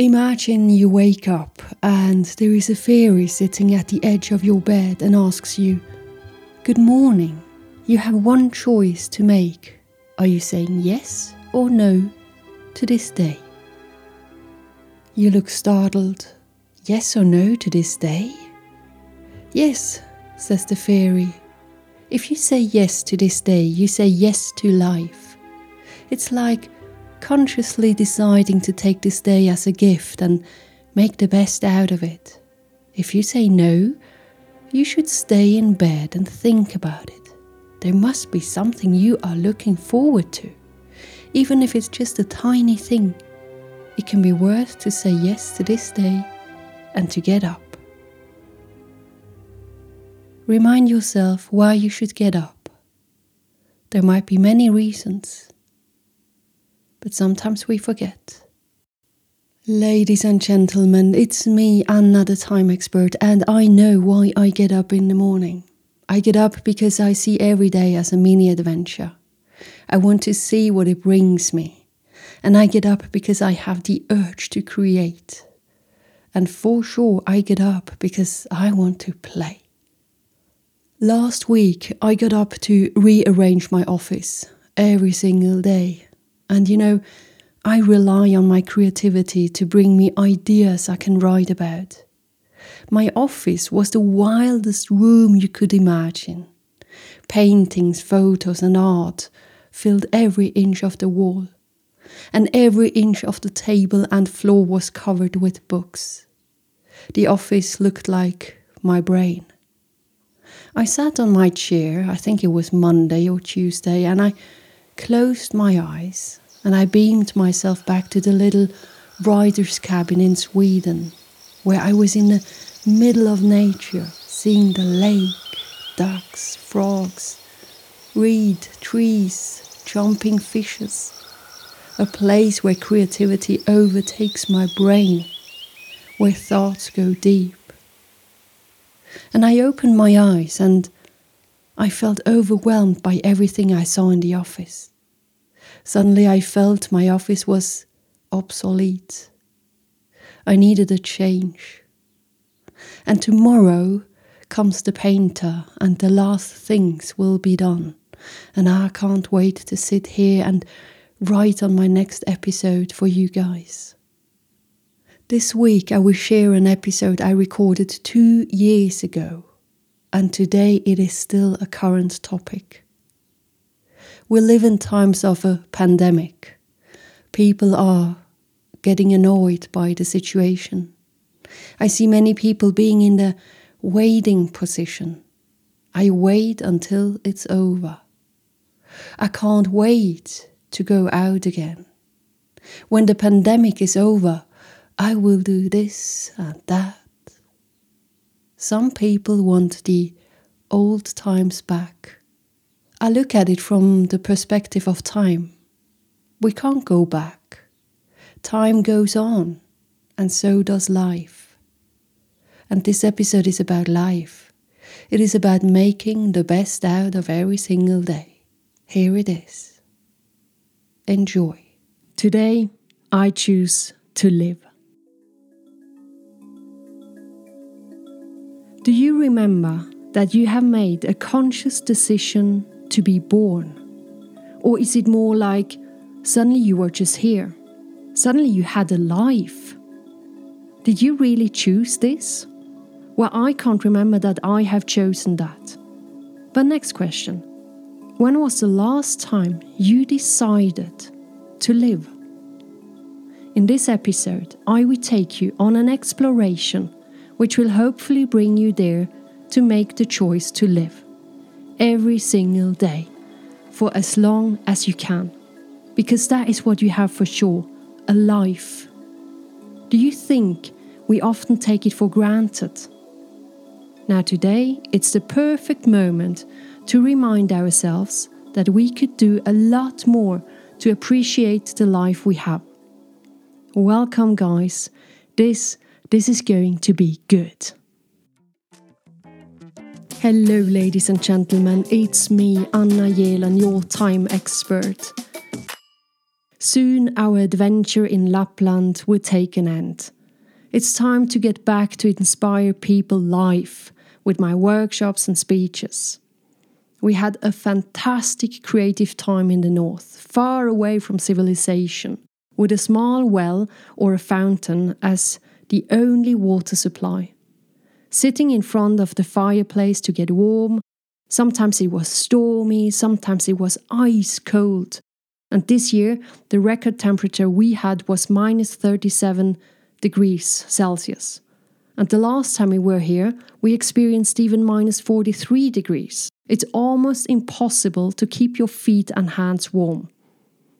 Imagine you wake up and there is a fairy sitting at the edge of your bed and asks you, Good morning. You have one choice to make. Are you saying yes or no to this day? You look startled. Yes or no to this day? Yes, says the fairy. If you say yes to this day, you say yes to life. It's like consciously deciding to take this day as a gift and make the best out of it. If you say no, you should stay in bed and think about it. There must be something you are looking forward to, even if it's just a tiny thing. It can be worth to say yes to this day and to get up. Remind yourself why you should get up. There might be many reasons but sometimes we forget. Ladies and gentlemen, it's me, Anna, the time expert, and I know why I get up in the morning. I get up because I see every day as a mini adventure. I want to see what it brings me. And I get up because I have the urge to create. And for sure, I get up because I want to play. Last week, I got up to rearrange my office every single day and you know, I rely on my creativity to bring me ideas I can write about. My office was the wildest room you could imagine. Paintings, photos, and art filled every inch of the wall, and every inch of the table and floor was covered with books. The office looked like my brain. I sat on my chair, I think it was Monday or Tuesday, and I closed my eyes and I beamed myself back to the little writer's cabin in Sweden, where I was in the middle of nature, seeing the lake, ducks, frogs, reed, trees, jumping fishes. A place where creativity overtakes my brain, where thoughts go deep. And I opened my eyes and I felt overwhelmed by everything I saw in the office. Suddenly I felt my office was obsolete. I needed a change. And tomorrow comes the painter, and the last things will be done. And I can't wait to sit here and write on my next episode for you guys. This week I will share an episode I recorded two years ago, and today it is still a current topic. We live in times of a pandemic. People are getting annoyed by the situation. I see many people being in the waiting position. I wait until it's over. I can't wait to go out again. When the pandemic is over, I will do this and that. Some people want the old times back. I look at it from the perspective of time. We can't go back. Time goes on, and so does life. And this episode is about life. It is about making the best out of every single day. Here it is. Enjoy. Today, I choose to live. Do you remember that you have made a conscious decision to be born? Or is it more like suddenly you were just here? Suddenly you had a life? Did you really choose this? Well, I can't remember that I have chosen that. But next question When was the last time you decided to live? In this episode, I will take you on an exploration which will hopefully bring you there to make the choice to live every single day for as long as you can. Because that is what you have for sure a life. Do you think we often take it for granted? Now, today, it's the perfect moment to remind ourselves that we could do a lot more to appreciate the life we have. Welcome, guys. This, this is going to be good. Hello, ladies and gentlemen, it's me, Anna Yelen, your time expert. soon our adventure in Lapland would take an end. It's time to get back to inspire people live with my workshops and speeches. We had a fantastic creative time in the north, far away from civilization, with a small well or a fountain as the only water supply. Sitting in front of the fireplace to get warm, sometimes it was stormy, sometimes it was ice cold. And this year, the record temperature we had was minus 37 degrees Celsius. And the last time we were here, we experienced even minus 43 degrees. It's almost impossible to keep your feet and hands warm.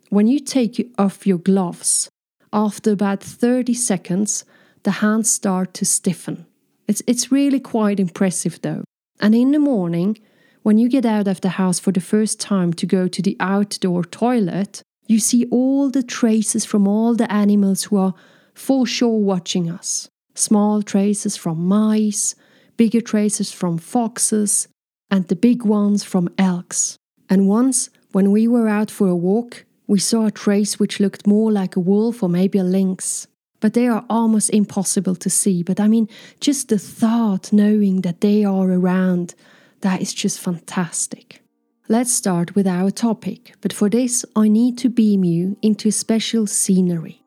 When you take off your gloves, after about 30 seconds, the hands start to stiffen. It's, it's really quite impressive though. And in the morning, when you get out of the house for the first time to go to the outdoor toilet, you see all the traces from all the animals who are for sure watching us. Small traces from mice, bigger traces from foxes, and the big ones from elks. And once, when we were out for a walk, we saw a trace which looked more like a wolf or maybe a lynx. But they are almost impossible to see. But I mean, just the thought knowing that they are around, that is just fantastic. Let's start with our topic, but for this, I need to beam you into special scenery.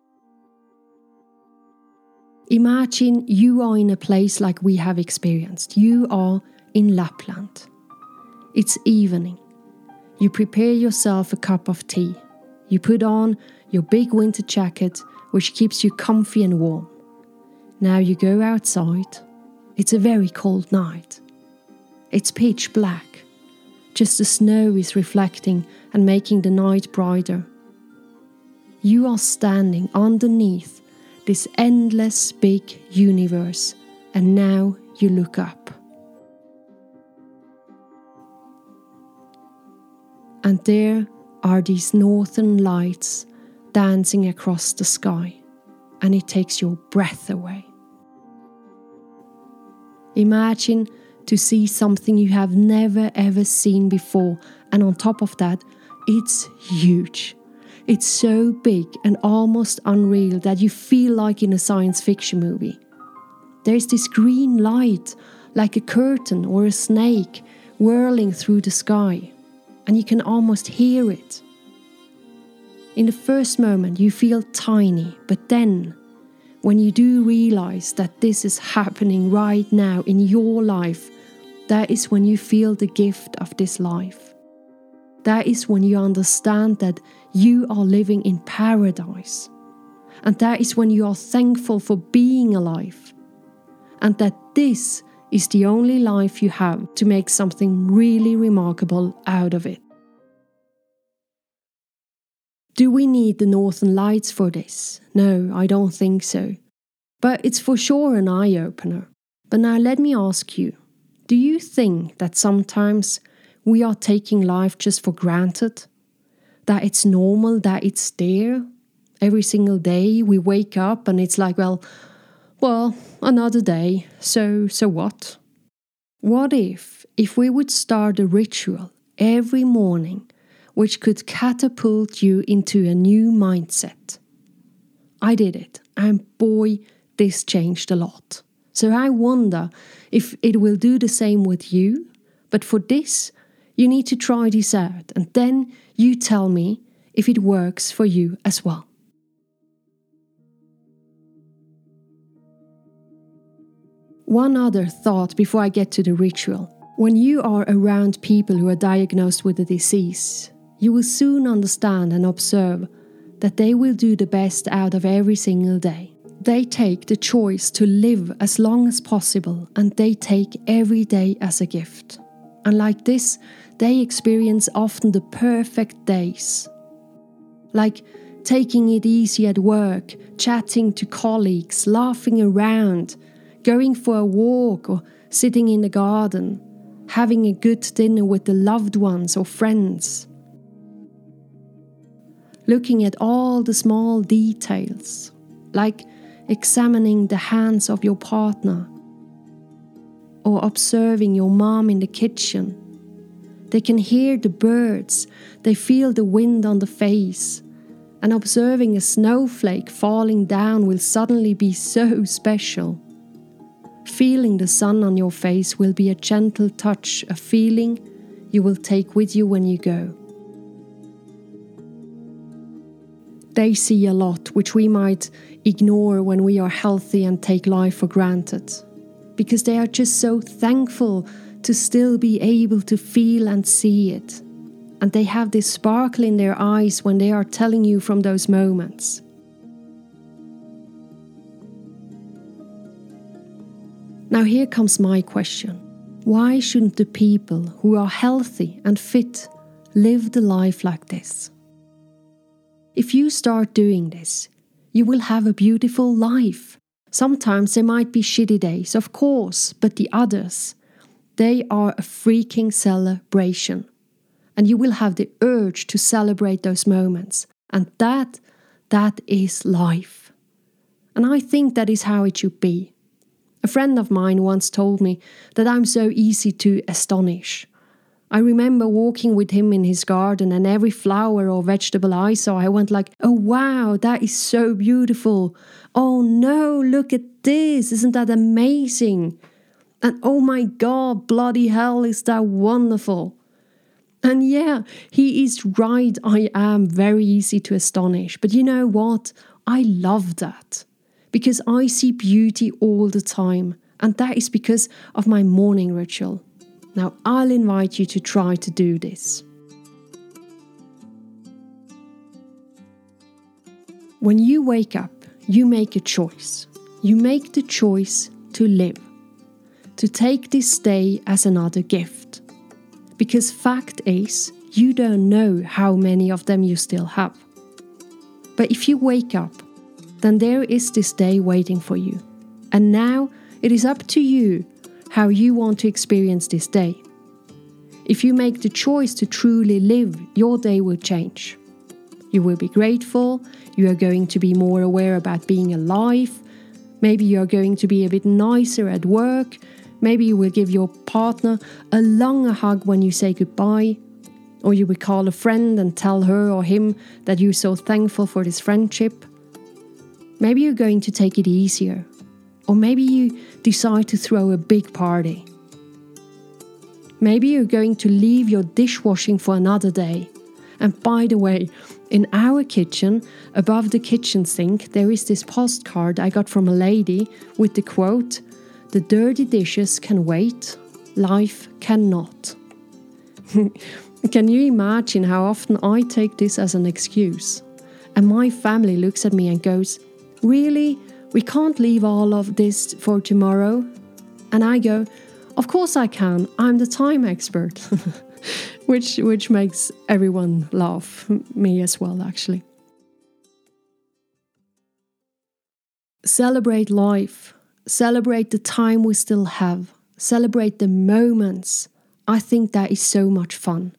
Imagine you are in a place like we have experienced. You are in Lapland. It's evening. You prepare yourself a cup of tea. You put on your big winter jacket, which keeps you comfy and warm. Now you go outside. It's a very cold night. It's pitch black. Just the snow is reflecting and making the night brighter. You are standing underneath this endless big universe, and now you look up. And there are these northern lights dancing across the sky, and it takes your breath away. Imagine to see something you have never ever seen before, and on top of that, it's huge. It's so big and almost unreal that you feel like in a science fiction movie. There's this green light, like a curtain or a snake, whirling through the sky, and you can almost hear it. In the first moment, you feel tiny, but then, when you do realize that this is happening right now in your life, that is when you feel the gift of this life. That is when you understand that you are living in paradise. And that is when you are thankful for being alive. And that this is the only life you have to make something really remarkable out of it. Do we need the Northern Lights for this? No, I don't think so. But it's for sure an eye opener. But now let me ask you do you think that sometimes we are taking life just for granted, that it's normal, that it's there. Every single day we wake up and it's like, well, well, another day, so so what? What if if we would start a ritual every morning which could catapult you into a new mindset? I did it, and boy, this changed a lot. So I wonder if it will do the same with you. But for this, you need to try this out and then you tell me if it works for you as well. One other thought before I get to the ritual. When you are around people who are diagnosed with a disease, you will soon understand and observe that they will do the best out of every single day. They take the choice to live as long as possible and they take every day as a gift. And like this, they experience often the perfect days. Like taking it easy at work, chatting to colleagues, laughing around, going for a walk or sitting in the garden, having a good dinner with the loved ones or friends. Looking at all the small details, like examining the hands of your partner or observing your mom in the kitchen they can hear the birds, they feel the wind on the face, and observing a snowflake falling down will suddenly be so special. Feeling the sun on your face will be a gentle touch, a feeling you will take with you when you go. They see a lot which we might ignore when we are healthy and take life for granted, because they are just so thankful to still be able to feel and see it and they have this sparkle in their eyes when they are telling you from those moments. Now, here comes my question Why shouldn't the people who are healthy and fit live the life like this? If you start doing this, you will have a beautiful life. Sometimes there might be shitty days, of course, but the others, they are a freaking celebration and you will have the urge to celebrate those moments. And that, that is life. And I think that is how it should be. A friend of mine once told me that I'm so easy to astonish. I remember walking with him in his garden and every flower or vegetable I saw, I went like, "Oh wow, that is so beautiful. Oh no, look at this. Isn't that amazing?" And oh my god, bloody hell, is that wonderful. And yeah, he is right. I am very easy to astonish. But you know what? I love that because I see beauty all the time. And that is because of my morning ritual. Now, I'll invite you to try to do this. When you wake up, you make a choice. You make the choice to live, to take this day as another gift because fact is, you don't know how many of them you still have. But if you wake up, then there is this day waiting for you. And now it is up to you how you want to experience this day. If you make the choice to truly live, your day will change. You will be grateful, you are going to be more aware about being alive, maybe you are going to be a bit nicer at work, Maybe you will give your partner a longer hug when you say goodbye, or you will call a friend and tell her or him that you're so thankful for this friendship. Maybe you're going to take it easier, or maybe you decide to throw a big party. Maybe you're going to leave your dishwashing for another day. And by the way, in our kitchen, above the kitchen sink, there is this postcard I got from a lady with the quote the dirty dishes can wait, life cannot. can you imagine how often I take this as an excuse? And my family looks at me and goes, Really? We can't leave all of this for tomorrow? And I go, Of course I can. I'm the time expert. which which makes everyone laugh, me as well actually. Celebrate life celebrate the time we still have, celebrate the moments. I think that is so much fun.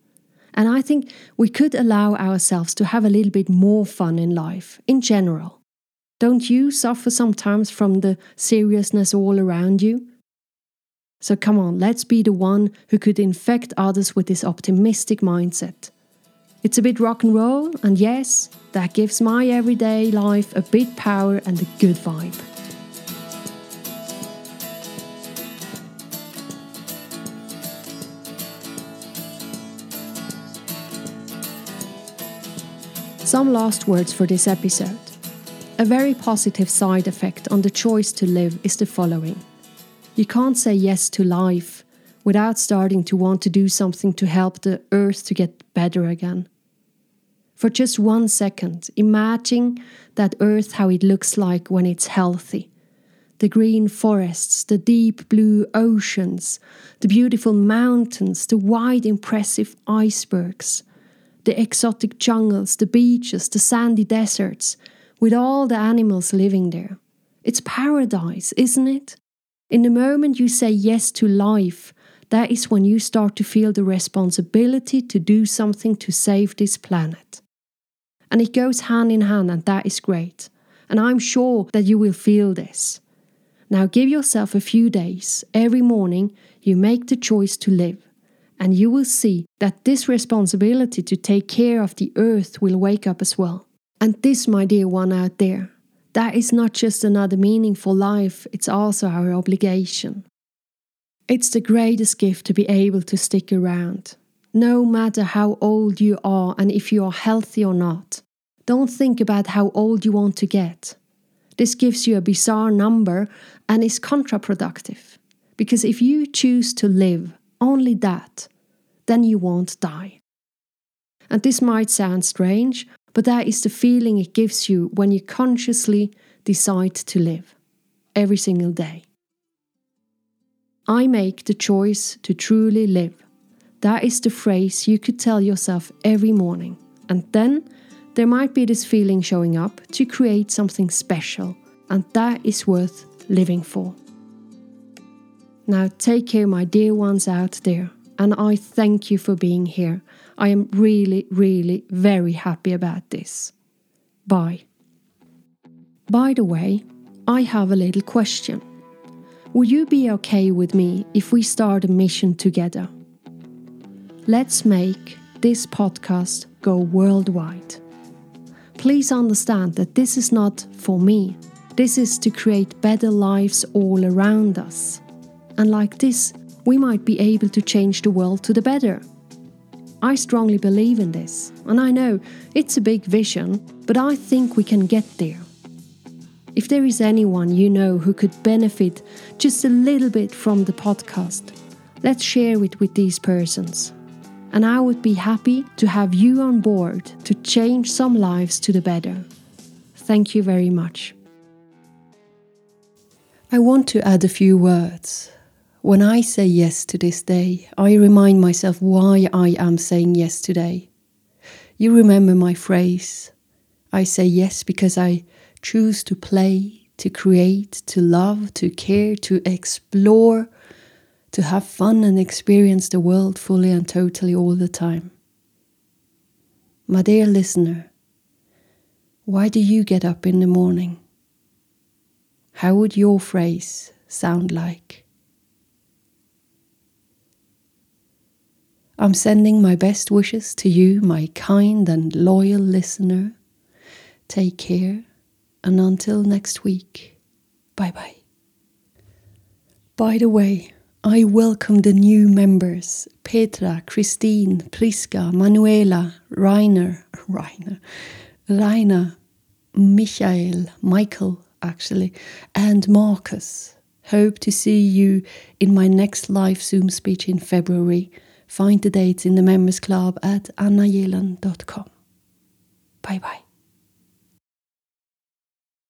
And I think we could allow ourselves to have a little bit more fun in life, in general. Don't you suffer sometimes from the seriousness all around you? So come on, let's be the one who could infect others with this optimistic mindset. It's a bit rock and roll, and yes, that gives my everyday life a bit power and a good vibe. Some last words for this episode. A very positive side effect on the choice to live is the following You can't say yes to life without starting to want to do something to help the earth to get better again. For just one second, imagine that earth how it looks like when it's healthy. The green forests, the deep blue oceans, the beautiful mountains, the wide, impressive icebergs the exotic jungles, the beaches, the sandy deserts, with all the animals living there. It's paradise, isn't it? In the moment you say yes to life, that is when you start to feel the responsibility to do something to save this planet. And it goes hand in hand, and that is great. And I'm sure that you will feel this. Now give yourself a few days. Every morning, you make the choice to live and you will see that this responsibility to take care of the earth will wake up as well. And this, my dear one out there, that is not just another meaningful life, it's also our obligation. It's the greatest gift to be able to stick around. No matter how old you are and if you are healthy or not, don't think about how old you want to get. This gives you a bizarre number and is counterproductive. Because if you choose to live only that, then you won't die. And this might sound strange, but that is the feeling it gives you when you consciously decide to live every single day. I make the choice to truly live. That is the phrase you could tell yourself every morning. And then there might be this feeling showing up to create something special, and that is worth living for. Now, take care, my dear ones out there, and I thank you for being here. I am really, really very happy about this. Bye. By the way, I have a little question. Would you be okay with me if we start a mission together? Let's make this podcast go worldwide. Please understand that this is not for me, this is to create better lives all around us. And like this, we might be able to change the world to the better. I strongly believe in this, and I know it's a big vision, but I think we can get there. If there is anyone you know who could benefit just a little bit from the podcast, let's share it with these persons. And I would be happy to have you on board to change some lives to the better. Thank you very much. I want to add a few words when I say yes to this day, I remind myself why I am saying yes today. You remember my phrase I say yes because I choose to play, to create, to love, to care, to explore, to have fun and experience the world fully and totally all the time. My dear listener, why do you get up in the morning? How would your phrase sound like? I'm sending my best wishes to you, my kind and loyal listener. Take care, and until next week, bye bye. By the way, I welcome the new members Petra, Christine, Priska, Manuela, Rainer, Rainer, Rainer, Michael, Michael, actually, and Marcus. Hope to see you in my next live Zoom speech in February Find the dates in the members club at annajelan.com. Bye bye.